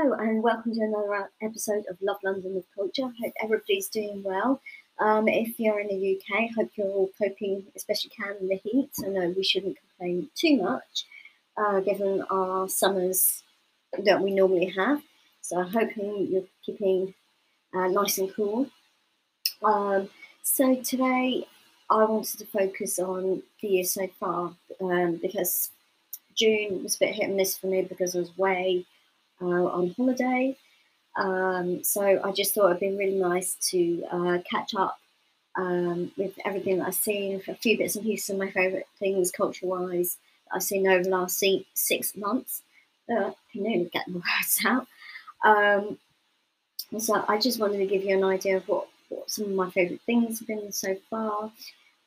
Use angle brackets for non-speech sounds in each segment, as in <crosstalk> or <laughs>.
Hello, and welcome to another episode of Love London with Culture. Hope everybody's doing well. Um, if you're in the UK, hope you're all coping you can in the heat. So, no, we shouldn't complain too much uh, given our summers that we normally have. So, I hope you're keeping uh, nice and cool. Um, so, today I wanted to focus on the year so far um, because June was a bit hit and miss for me because I was away uh, on holiday. Um, so I just thought it'd be really nice to uh, catch up um, with everything that I've seen, a few bits and pieces of my favourite things culture wise I've seen over the last six months. Uh, I can nearly get the <laughs> words out. Um, so I just wanted to give you an idea of what, what some of my favourite things have been so far.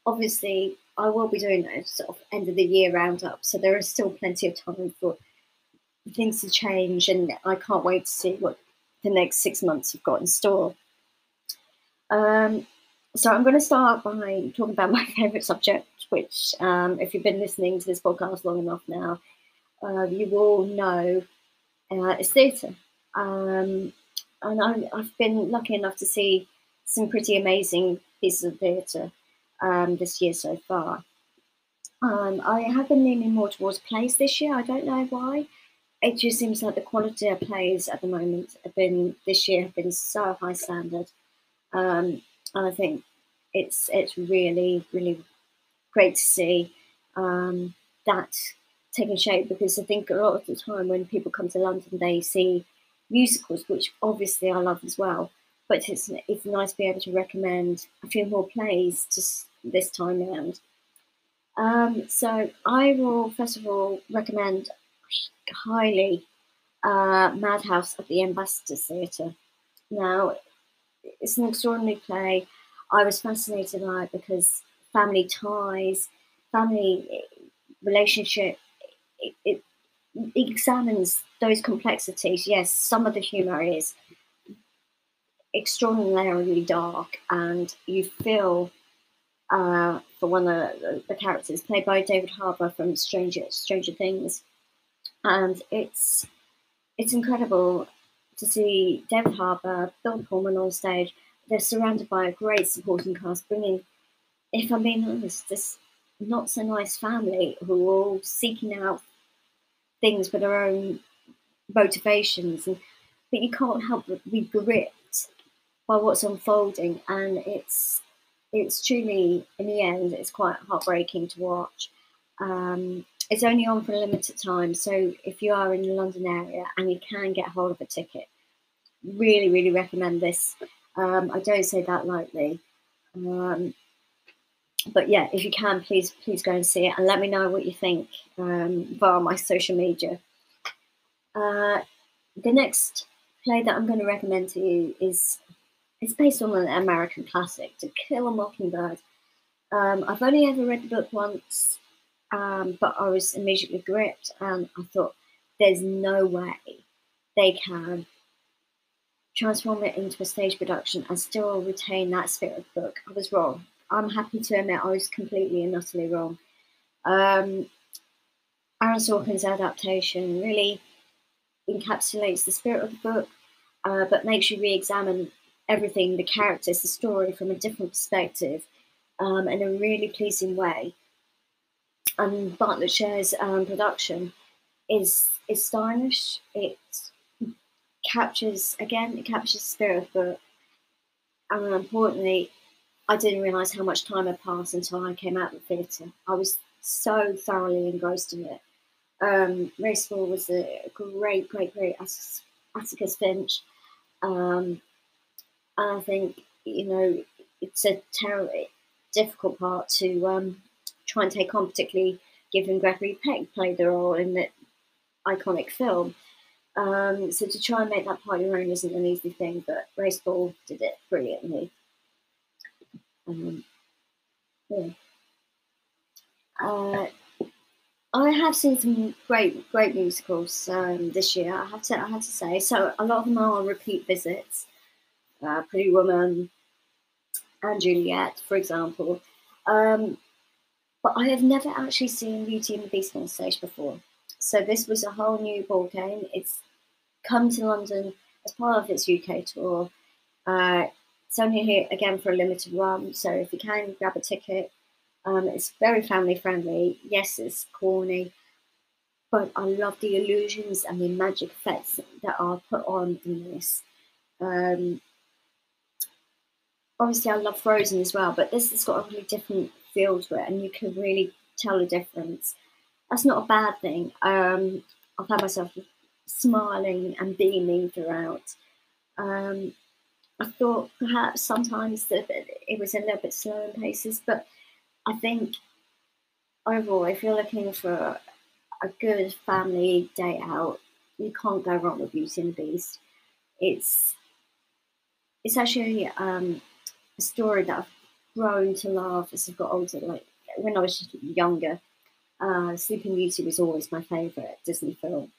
Obviously, I will be doing a sort of end of the year roundup, so there is still plenty of time for things have changed, and I can't wait to see what the next six months have got in store. Um, so I'm going to start by talking about <laughs> my favourite subject, which, um, if you've been listening to this podcast long enough now, uh, you will know uh, is theatre. Um, and I, have been lucky enough to see some pretty amazing pieces of theatre um, this year so far. Um, I have been leaning more towards plays this year. I don't know why it just seems like the quality of plays at the moment have been this year have been so high standard, um, and I think it's it's really really great to see um, that taking shape because I think a lot of the time when people come to London they see musicals, which obviously I love as well, but it's it's nice to be able to recommend a few more plays just this time around. Um, so I will first of all recommend highly uh, Madhouse at the Ambassadors Theatre. Now, it's an extraordinary play. I was fascinated by it because family ties, family eh, relationship, it, it, it examines those complexities. Yes, some of the humour is extraordinarily dark, and you feel uh, for one of the, the, characters played by David Harbour from Stranger Stranger Things and it's it's incredible to see David Harbour, Bill Pullman on stage. They're surrounded by a great supporting cast, bringing, if I'm being honest, this not so nice family who are all seeking out things for their own motivations, and but you can't help but be gripped by what's unfolding, and it's it's truly in the end it's quite heartbreaking to watch. Um, it's only on for a limited time, so if you are in the London area and you can get hold of a ticket, really, really recommend this. Um, I don't say that lightly. Um, but yeah, if you can, please please go and see it and let me know what you think um, via my social media. Uh, the next play that I'm going to recommend to you is it's based on an American classic, To Kill a Mockingbird. Um, I've only ever read the book once, um, but I was immediately gripped, and I thought, there's no way they can transform it into a stage production and still retain that spirit of the book. I was wrong. I'm happy to admit I was completely and utterly wrong. Um, Aaron Sorkin's adaptation really encapsulates the spirit of the book, uh, but makes you re examine everything the characters, the story from a different perspective um, in a really pleasing way and Bartlett Sher's um, production is is stylish. It captures again, it captures the spirit of the book, and importantly, I didn't realise how much time had passed until I came out of the theatre. I was so thoroughly engrossed in it. Um, Rafe Spall was a great, great, great Atticus Finch, um, and I think you know it's a terribly difficult part to um, try and take on, particularly given Gregory Peck played the role in that iconic film. Um, so to try and make that part your own isn't an easy thing, but Rafe Spall did it brilliantly. Um, yeah. Uh, I have seen some great, great musicals um, this year. I have to, I have to say. So a lot of them are on repeat visits. Uh, Pretty Woman and Juliet, for example. Um, but I have never actually seen Beauty and the Beast on stage before. So this was a whole new ball game. It's come to London as part of its UK tour. Uh, it's only here again for a limited run, so if you can grab a ticket, um, it's very family friendly. Yes, it's corny, but I love the illusions and the magic effects that are put on in this. Um, obviously, I love Frozen as well, but this has got a really different feel to it, and you can really tell the difference. That's not a bad thing. Um, I've had myself smiling and beaming throughout. Um, I thought perhaps sometimes that it was a little bit slow in paces, but I think overall, if you're looking for a good family day out, you can't go wrong with Beauty and the Beast. It's it's actually um, a story that I've grown to love as I've got older. Like when I was younger, uh, Sleeping Beauty was always my favourite Disney film.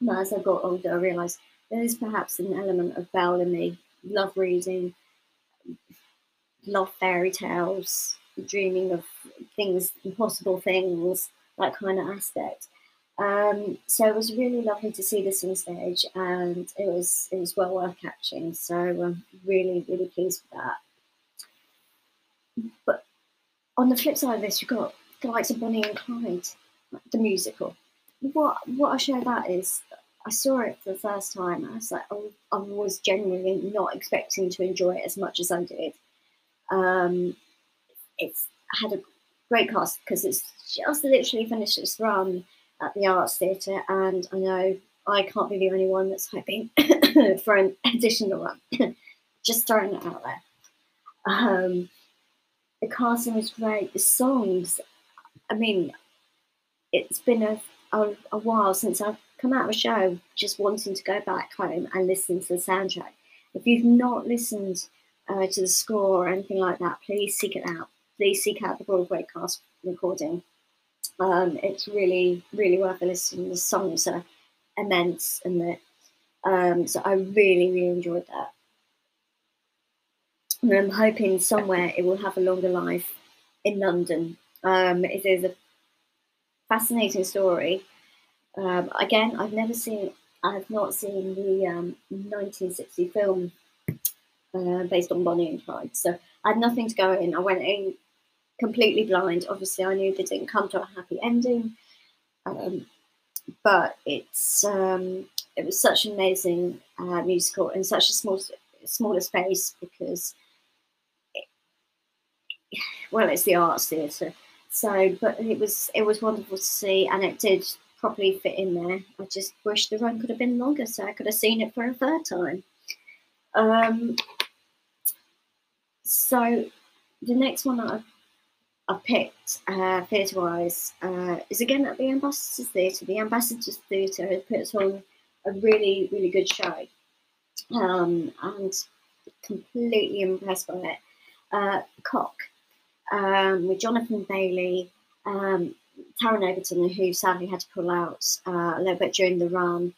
But as I got older, I realised there is perhaps an element of Belle in me. Love reading, love fairy tales, dreaming of things, impossible things, that kind of aspect. Um, so it was really lovely to see this on stage, and it was it was well worth catching. So I'm really really pleased with that. But on the flip side of this, you've got the likes of Bonnie and Clyde, the musical. What what I share that is I saw it for the first time. I was like, I, I was genuinely not expecting to enjoy it as much as I did. Um, it's had a great cast because it's just literally finished its run at the Arts Theatre, and I know I can't be the only one that's hoping <coughs> for an additional one. <coughs> just throwing it out there. Um, the casting was great. The songs, I mean, it's been a, a, a while since I've come out of a show just wanting to go back home and listen to the soundtrack. If you've not listened uh, to the score or anything like that, please seek it out. Please seek out the Broadway cast recording. Um, it's really, really worth a listen. The songs are immense, and the um, so I really, really enjoyed that. And I'm hoping somewhere it will have a longer life in London. Um, it is a fascinating story. Um, again, I've never seen, I have not seen the um, 1960 film uh, based on Bonnie and Clyde. So I had nothing to go in. I went in completely blind. Obviously, I knew they didn't come to a happy ending, um, but it's um, it was such an amazing uh, musical in such a small smaller space because, well, it's the arts theatre. So, but it was it was wonderful to see, and it did properly fit in there. I just wish the run could have been longer so I could have seen it for a third time. Um, so the next one that I've, I've picked uh, theatre wise uh, is again at the Ambassadors Theatre. The Ambassadors Theatre has put on a really, really good show um, and completely impressed by it. Uh, Cock um, with Jonathan Bailey. Um, Taron Egerton, who sadly had to pull out uh, a little bit during the run.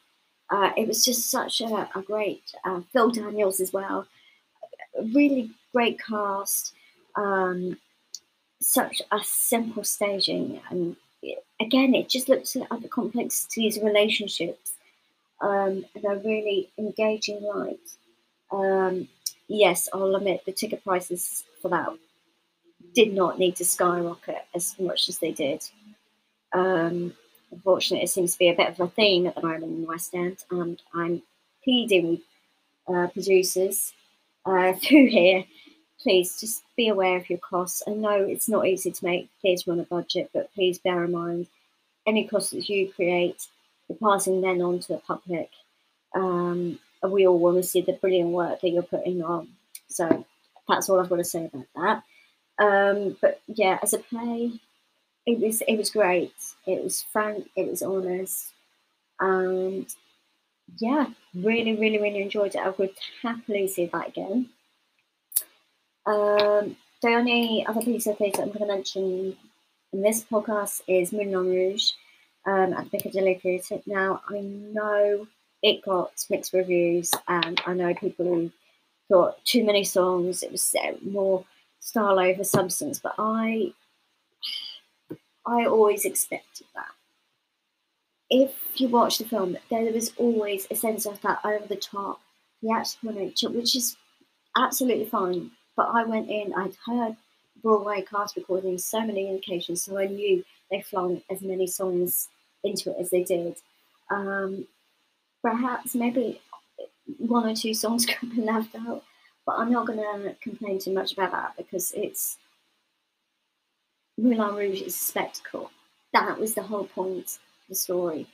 Uh, it was just such a, a great uh, Phil Daniels as well. A really great cast. Um, such a simple staging, and again, it just looks at the complexities of relationships um, in a really engaging light. Um, yes, I'll admit the ticket prices for that did not need to skyrocket as much as they did. Um, unfortunately, it seems to be a bit of a theme at the moment in West End, and I'm pleading with uh, producers uh, <laughs> through here. Please just be aware of your costs. I know it's not easy to make theatre on a budget, but please bear in mind any costs that you create, you're passing then on to the public. Um, and we all want to see the brilliant work that you're putting on. So that's all I've got to say about that. Um, but yeah, as a play, it was it was great. It was frank. It was honest, and yeah, really, really, really enjoyed it. I would happily see that again. Um, the only other piece of theatre I'm going to mention in this podcast is Moulin Rouge um, at the Piccadilly Theatre. Now, I know it got mixed reviews, and I know people who thought too many songs, it was more style over substance, but I I always expected that. if you watch the film, there was always a sense of that over the top theatrical nature, which is absolutely fine. But I went in, I'd heard Broadway cast recordings, so many indications, so I knew they flung as many songs into it as they did. Um, perhaps maybe one or two songs could have been left out, but I'm not going to complain too much about that because it's Moulin Rouge is a spectacle. That was the whole point of the story.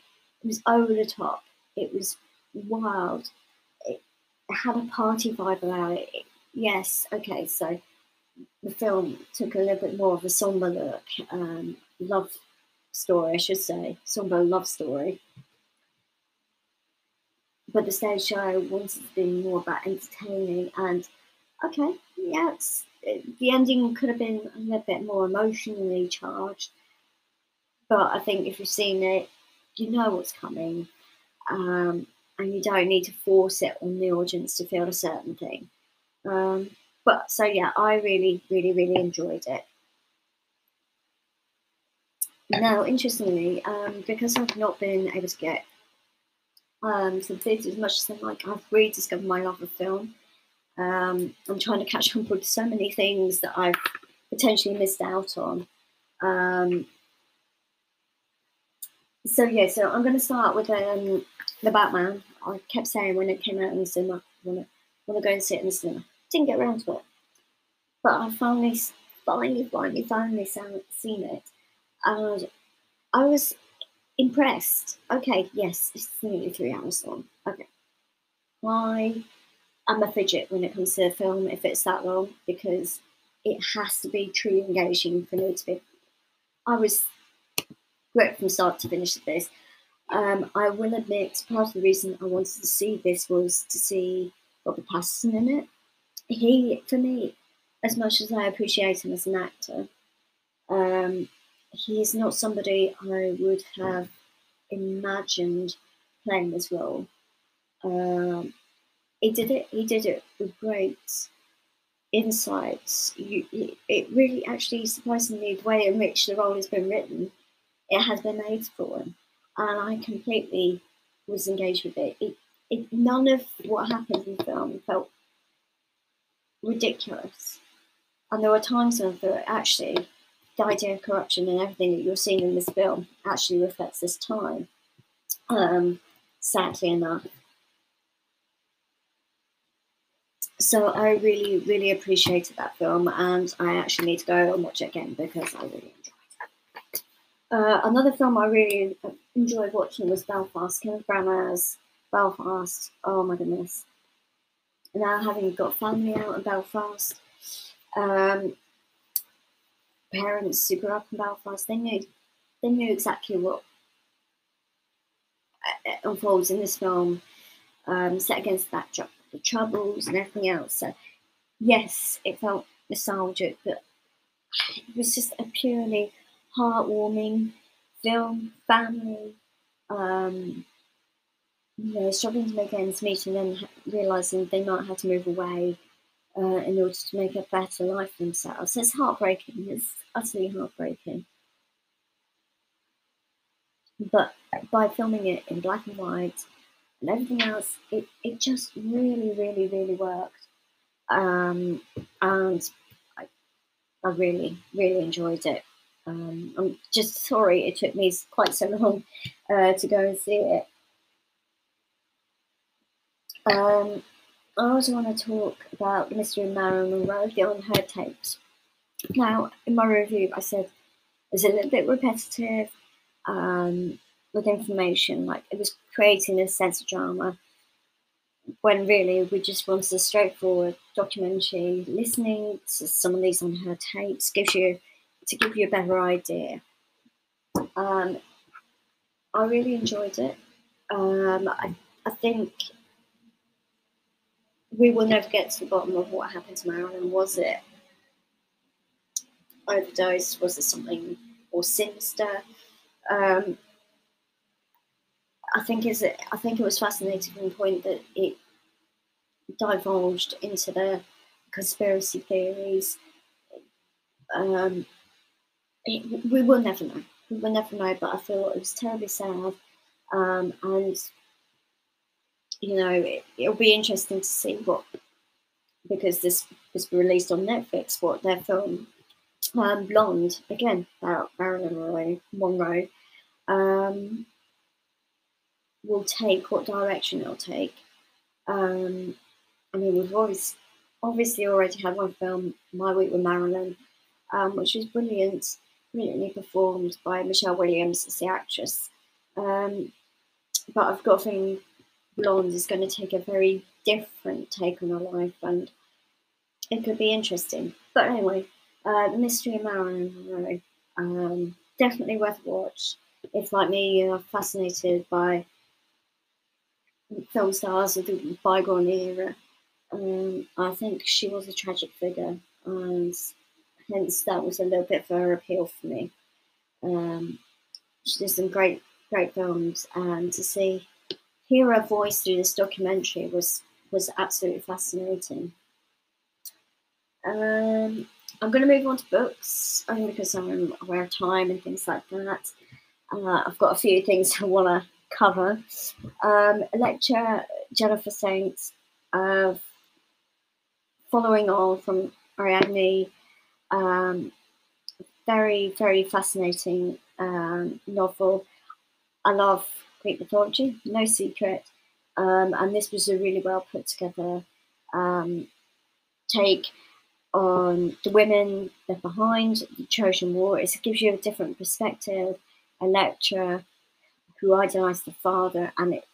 It was over the top. It was wild. It had a party vibe about it. it yes, okay, so the film took a little bit more of a somber look, um, love story, I should say, somber love story. But the stage show wanted to be more about entertaining and okay, yeah, it's, it, the ending could have been a little bit more emotionally charged. But I think if you've seen it, you know what's coming, um, and you don't need to force it on the audience to feel a certain thing. Um, but so yeah, I really, really, really enjoyed it. Now, interestingly, um, because I've not been able to get um, the theatre as much as I like, I've rediscovered my love of film. Um, I'm trying to catch up with so many things that I've potentially missed out on. Um, so yeah, so I'm going to start with um, the Batman. I kept saying when it came out in the cinema, want to go and see it in the cinema. Didn't get around to it, but I finally, finally, finally, finally seen it, and I was impressed. Okay, yes, it's nearly three hours long. Okay, Why? I am a fidget when it comes to a film if it's that long because it has to be truly engaging for me to be. I was great from start to finish of this. Um, I will admit, part of the reason I wanted to see this was to see Robert Pattinson in it. He, for me, as much as I appreciate him as an actor, um, he's not somebody I would have imagined playing this role. Um, he did it. He did it with great insights. You, it really, actually, surprisingly, the way in which the role has been written, it has been made for him, and I completely was engaged with it. it, it none of what happened in the film felt ridiculous, and there were times when I thought, actually, the idea of corruption and everything that you're seeing in this film actually reflects this time. Um, sadly enough. So I really, really appreciated that film, and I actually need to go and watch it again because I really enjoyed it. Uh, another film I really enjoyed watching was Belfast. Kenneth Branagh's Belfast. Oh my goodness! Now having got family out in Belfast, um, parents grew up in Belfast, they knew they knew exactly what uh, uh, unfolds in this film, um, set against that backdrop the troubles and everything else. So yes, it felt nostalgic, but it was just a purely heartwarming film, family, um, you know, struggling to make ends meet and then realizing they might have to move away uh, in order to make a better life for themselves. It's heartbreaking. It's utterly heartbreaking. But by filming it in black and white and everything else, it, it just really, really, really worked. Um, and I, I really, really enjoyed it. Um, I'm just sorry it took me quite so long uh, to go and see it. Um, I also want to talk about mystery of Marilyn Monroe, the unheard tapes. Now, in my review, I said it was a little bit repetitive um, with information, like it was creating a sense of drama, when really we just wanted a straightforward documentary. Listening to some of these on her tapes gives you to give you a better idea. Um, I really enjoyed it. Um, I, I think we will never get to the bottom of what happened to Marilyn. Was it overdose? Was it something more sinister? Um, I think is it. I think it was fascinating from the point that it divulged into the conspiracy theories. Um, it, we will never know. We will never know. But I feel it was terribly sad Um, and you know, it, will be interesting to see what because this was released on Netflix, what their film um, Blonde again about Marilyn Monroe um, will take, what direction it'll take. Um, I mean, we've always obviously already had one film, My Week with Marilyn, um, which was brilliant, brilliantly performed by Michelle Williams as the actress. Um, but I've got a feeling Blonde is going to take a very different take on her life, and it could be interesting. But anyway, uh, The Mystery of Marilyn Monroe, um, definitely worth a watch. If, like me, you're fascinated by film stars of the bygone era, um, I think she was a tragic figure, and hence that was a little bit of her appeal for me. Um, she did some great, great films, and to see hear her voice through this documentary was was absolutely fascinating. Um, I'm going to move on to books, only because I'm aware of time and things like that. Uh, I've got a few things <laughs> I want to cover. Um, Elektra Jennifer Saint, uh, following on from Ariadne, um, very, very fascinating um, novel. I love Greek mythology, no secret. Um, and this was a really well put together um, take on the women that behind the Trojan War. It gives you a different perspective. A Elektra who idolised the father, and it,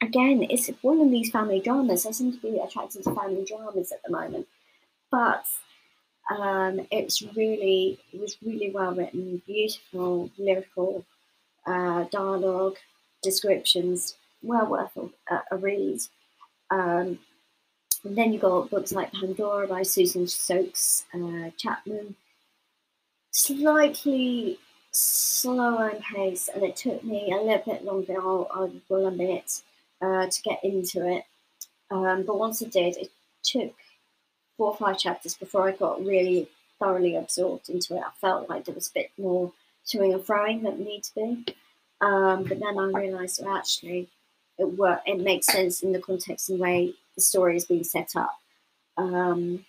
again, it's one of these family dramas. I seem to be attracted to family dramas at the moment, but um, it's really it was really well written, beautiful lyrical uh, dialogue, descriptions, well worth a, a read. Um, and then you've got books like Pandora by Susan Stokes uh, Chapman. Slightly slower in pace, and it took me a little bit longer, I'll, I will admit, uh, to get into it. Um, but once I did, it took four or five chapters before I got really thoroughly absorbed into it. I felt like there was a bit more toing and froing that need to be. Um, but then I realised well, actually it work it makes sense in the context and way the story is being set up. Um,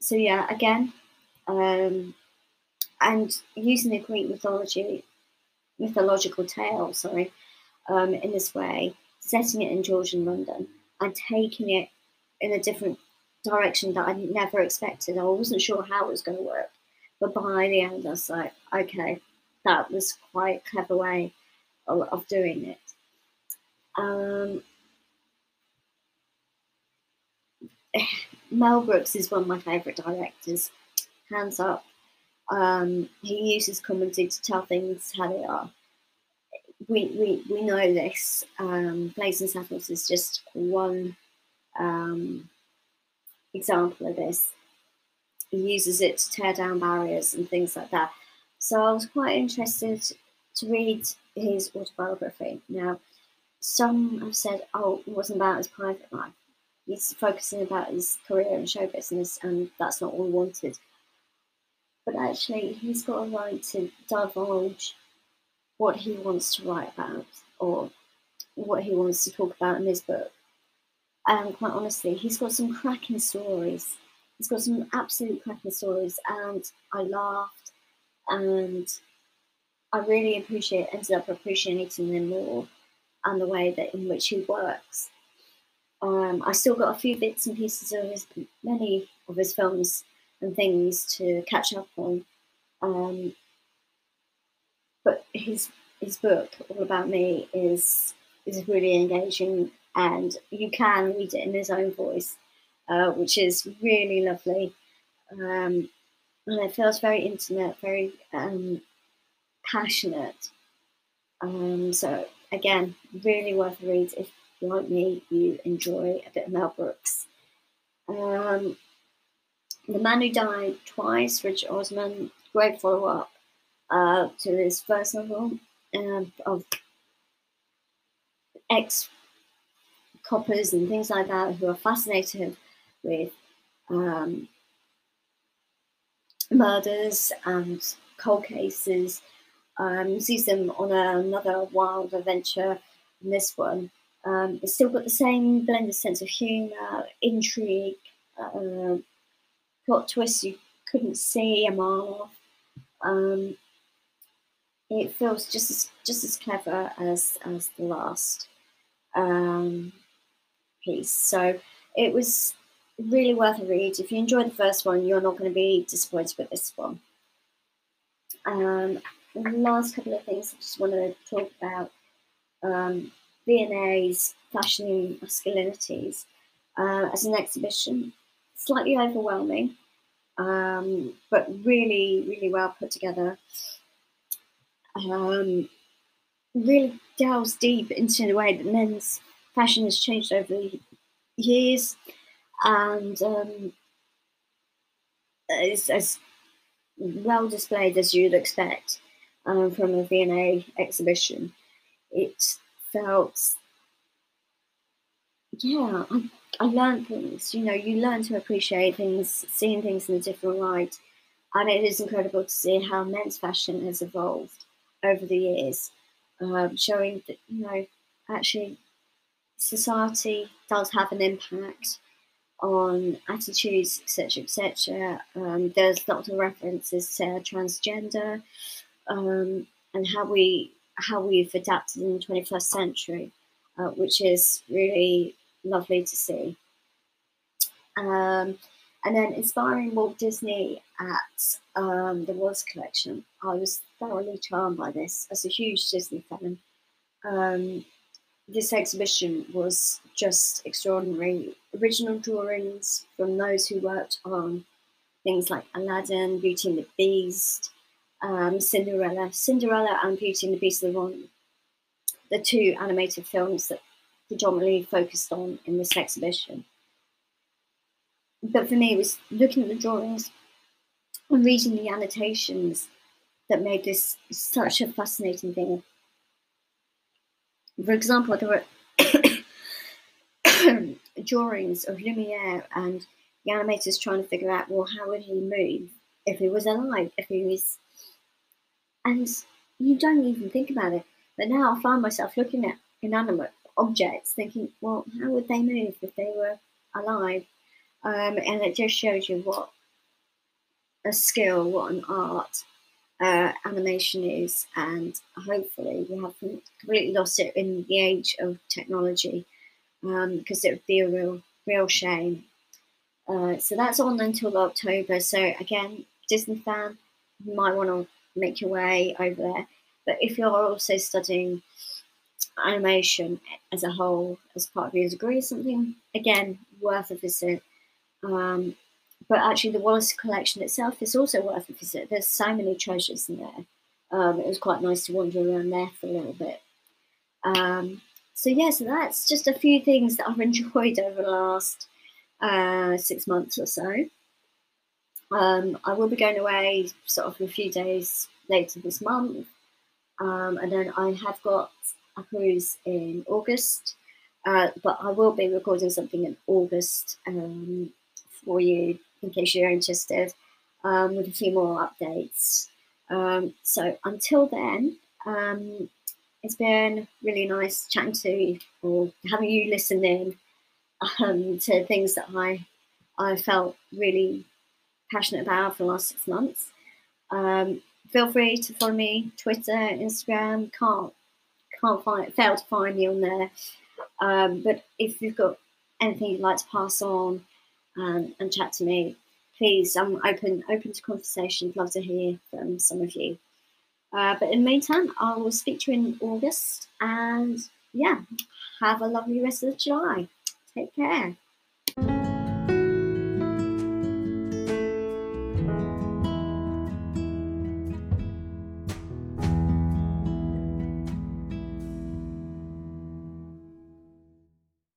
so yeah, again, um, and using the Greek mythology, mythological tale, sorry, um, in this way, setting it in Georgian London and taking it in a different direction that I never expected. I wasn't sure how it was going to work, but by the end, I was like, okay, that was quite a clever way of, of doing it. Um, <sighs> Mel Brooks is one of my favourite directors, hands up. Um, he uses comedy to tell things how they are. We, we, we know this. Um, and Saddles is just one um, example of this. He uses it to tear down barriers and things like that. So I was quite interested to read his autobiography. Now, some have said, oh, it wasn't about his private life. He's focusing about his career and show business, and that's not all wanted. But actually, he's got a right to divulge what he wants to write about or what he wants to talk about in his book. And quite honestly, he's got some cracking stories. He's got some absolute cracking stories, and I laughed and I really appreciate ended up appreciating them more and the way that in which he works. Um, I still got a few bits and pieces of his many of his films and things to catch up on. Um, but his his book, All About Me, is is really engaging, and you can read it in his own voice, uh, which is really lovely. Um, and it feels very intimate, very um, passionate. Um, so again, really worth a read if, like me, you enjoy a bit of Mel Brooks. Um, the Man Who Died Twice, Richard Osman, great follow up uh, to his first novel um, of ex coppers and things like that who are fascinated with um, murders and cold cases. um, sees them on another wild adventure in this one. Um, it's still got the same blended sense of humour, intrigue, uh, plot twists you couldn't see a mile off. Um, it feels just as just as clever as as the last um, piece. So it was really worth a read. If you enjoyed the first one, you're not going to be disappointed with this one. Um, last couple of things I just want to talk about um, V&A's Fashion Masculinities uh, as an exhibition. Slightly overwhelming, um, but really, really well put together. Um, really delves deep into the way that men's fashion has changed over the years and um, is as well displayed as you'd expect um, from a V&A exhibition. It felt, yeah, I, I learned things. You know, you learn to appreciate things, seeing things in a different light. And it is incredible to see how men's fashion has evolved over the years, um, showing that, you know, actually society does have an impact on attitudes, etc., etc. Um, there's lots of references to transgender um, and how we how we've adapted in the 21st century, uh, which is really lovely to see. Um, and then inspiring Walt Disney at um, the Wallace Collection, I was thoroughly charmed by this as a huge Disney fan. This exhibition was just extraordinary. Original drawings from those who worked on things like Aladdin, Beauty and the Beast, um, Cinderella, Cinderella and Beauty and the Beast are one, the two animated films that predominantly focused on in this exhibition. But for me, it was looking at the drawings and reading the annotations that made this such a fascinating thing for example, there were <coughs> drawings of Lumiere and the animators trying to figure out, well, how would he move if he was alive, if he was. And you don't even think about it. But now I find myself looking at inanimate objects thinking, well, how would they move if they were alive? Um, and it just shows you what a skill, what an art uh, animation is, and hopefully we haven't completely lost it in the age of technology, because um, it would be a real, real shame. Uh, so that's on until October. So again, Disney fan, you might want to make your way over there. But if you're also studying animation as a whole as part of your degree, something again worth a visit. Um, but actually, the Wallace collection itself is also worth a visit. There's so many treasures in there. Um, it was quite nice to wander around there for a little bit. Um, so yeah, so that's just a few things that I've <laughs> enjoyed over the last uh, six months or so. Um, I will be going away sort of a few days later this month, um, and then I have got a cruise in August. Uh, but I will be recording something in August um, for you in case you're interested, um, with a few more updates. Um, so until then, um, it's been really nice chatting to you or having you listen in um, to things that I I felt really passionate about for the last six months. Um, feel free to follow me Twitter, Instagram. Can't can't find fail to find me on there. Um, but if you've got anything you'd like to pass on, um, and chat to me, please. I'm open open to conversation. Love to hear from some of you. Uh, but in the meantime, I will speak to you in August, and yeah, have a lovely rest of July. Take care.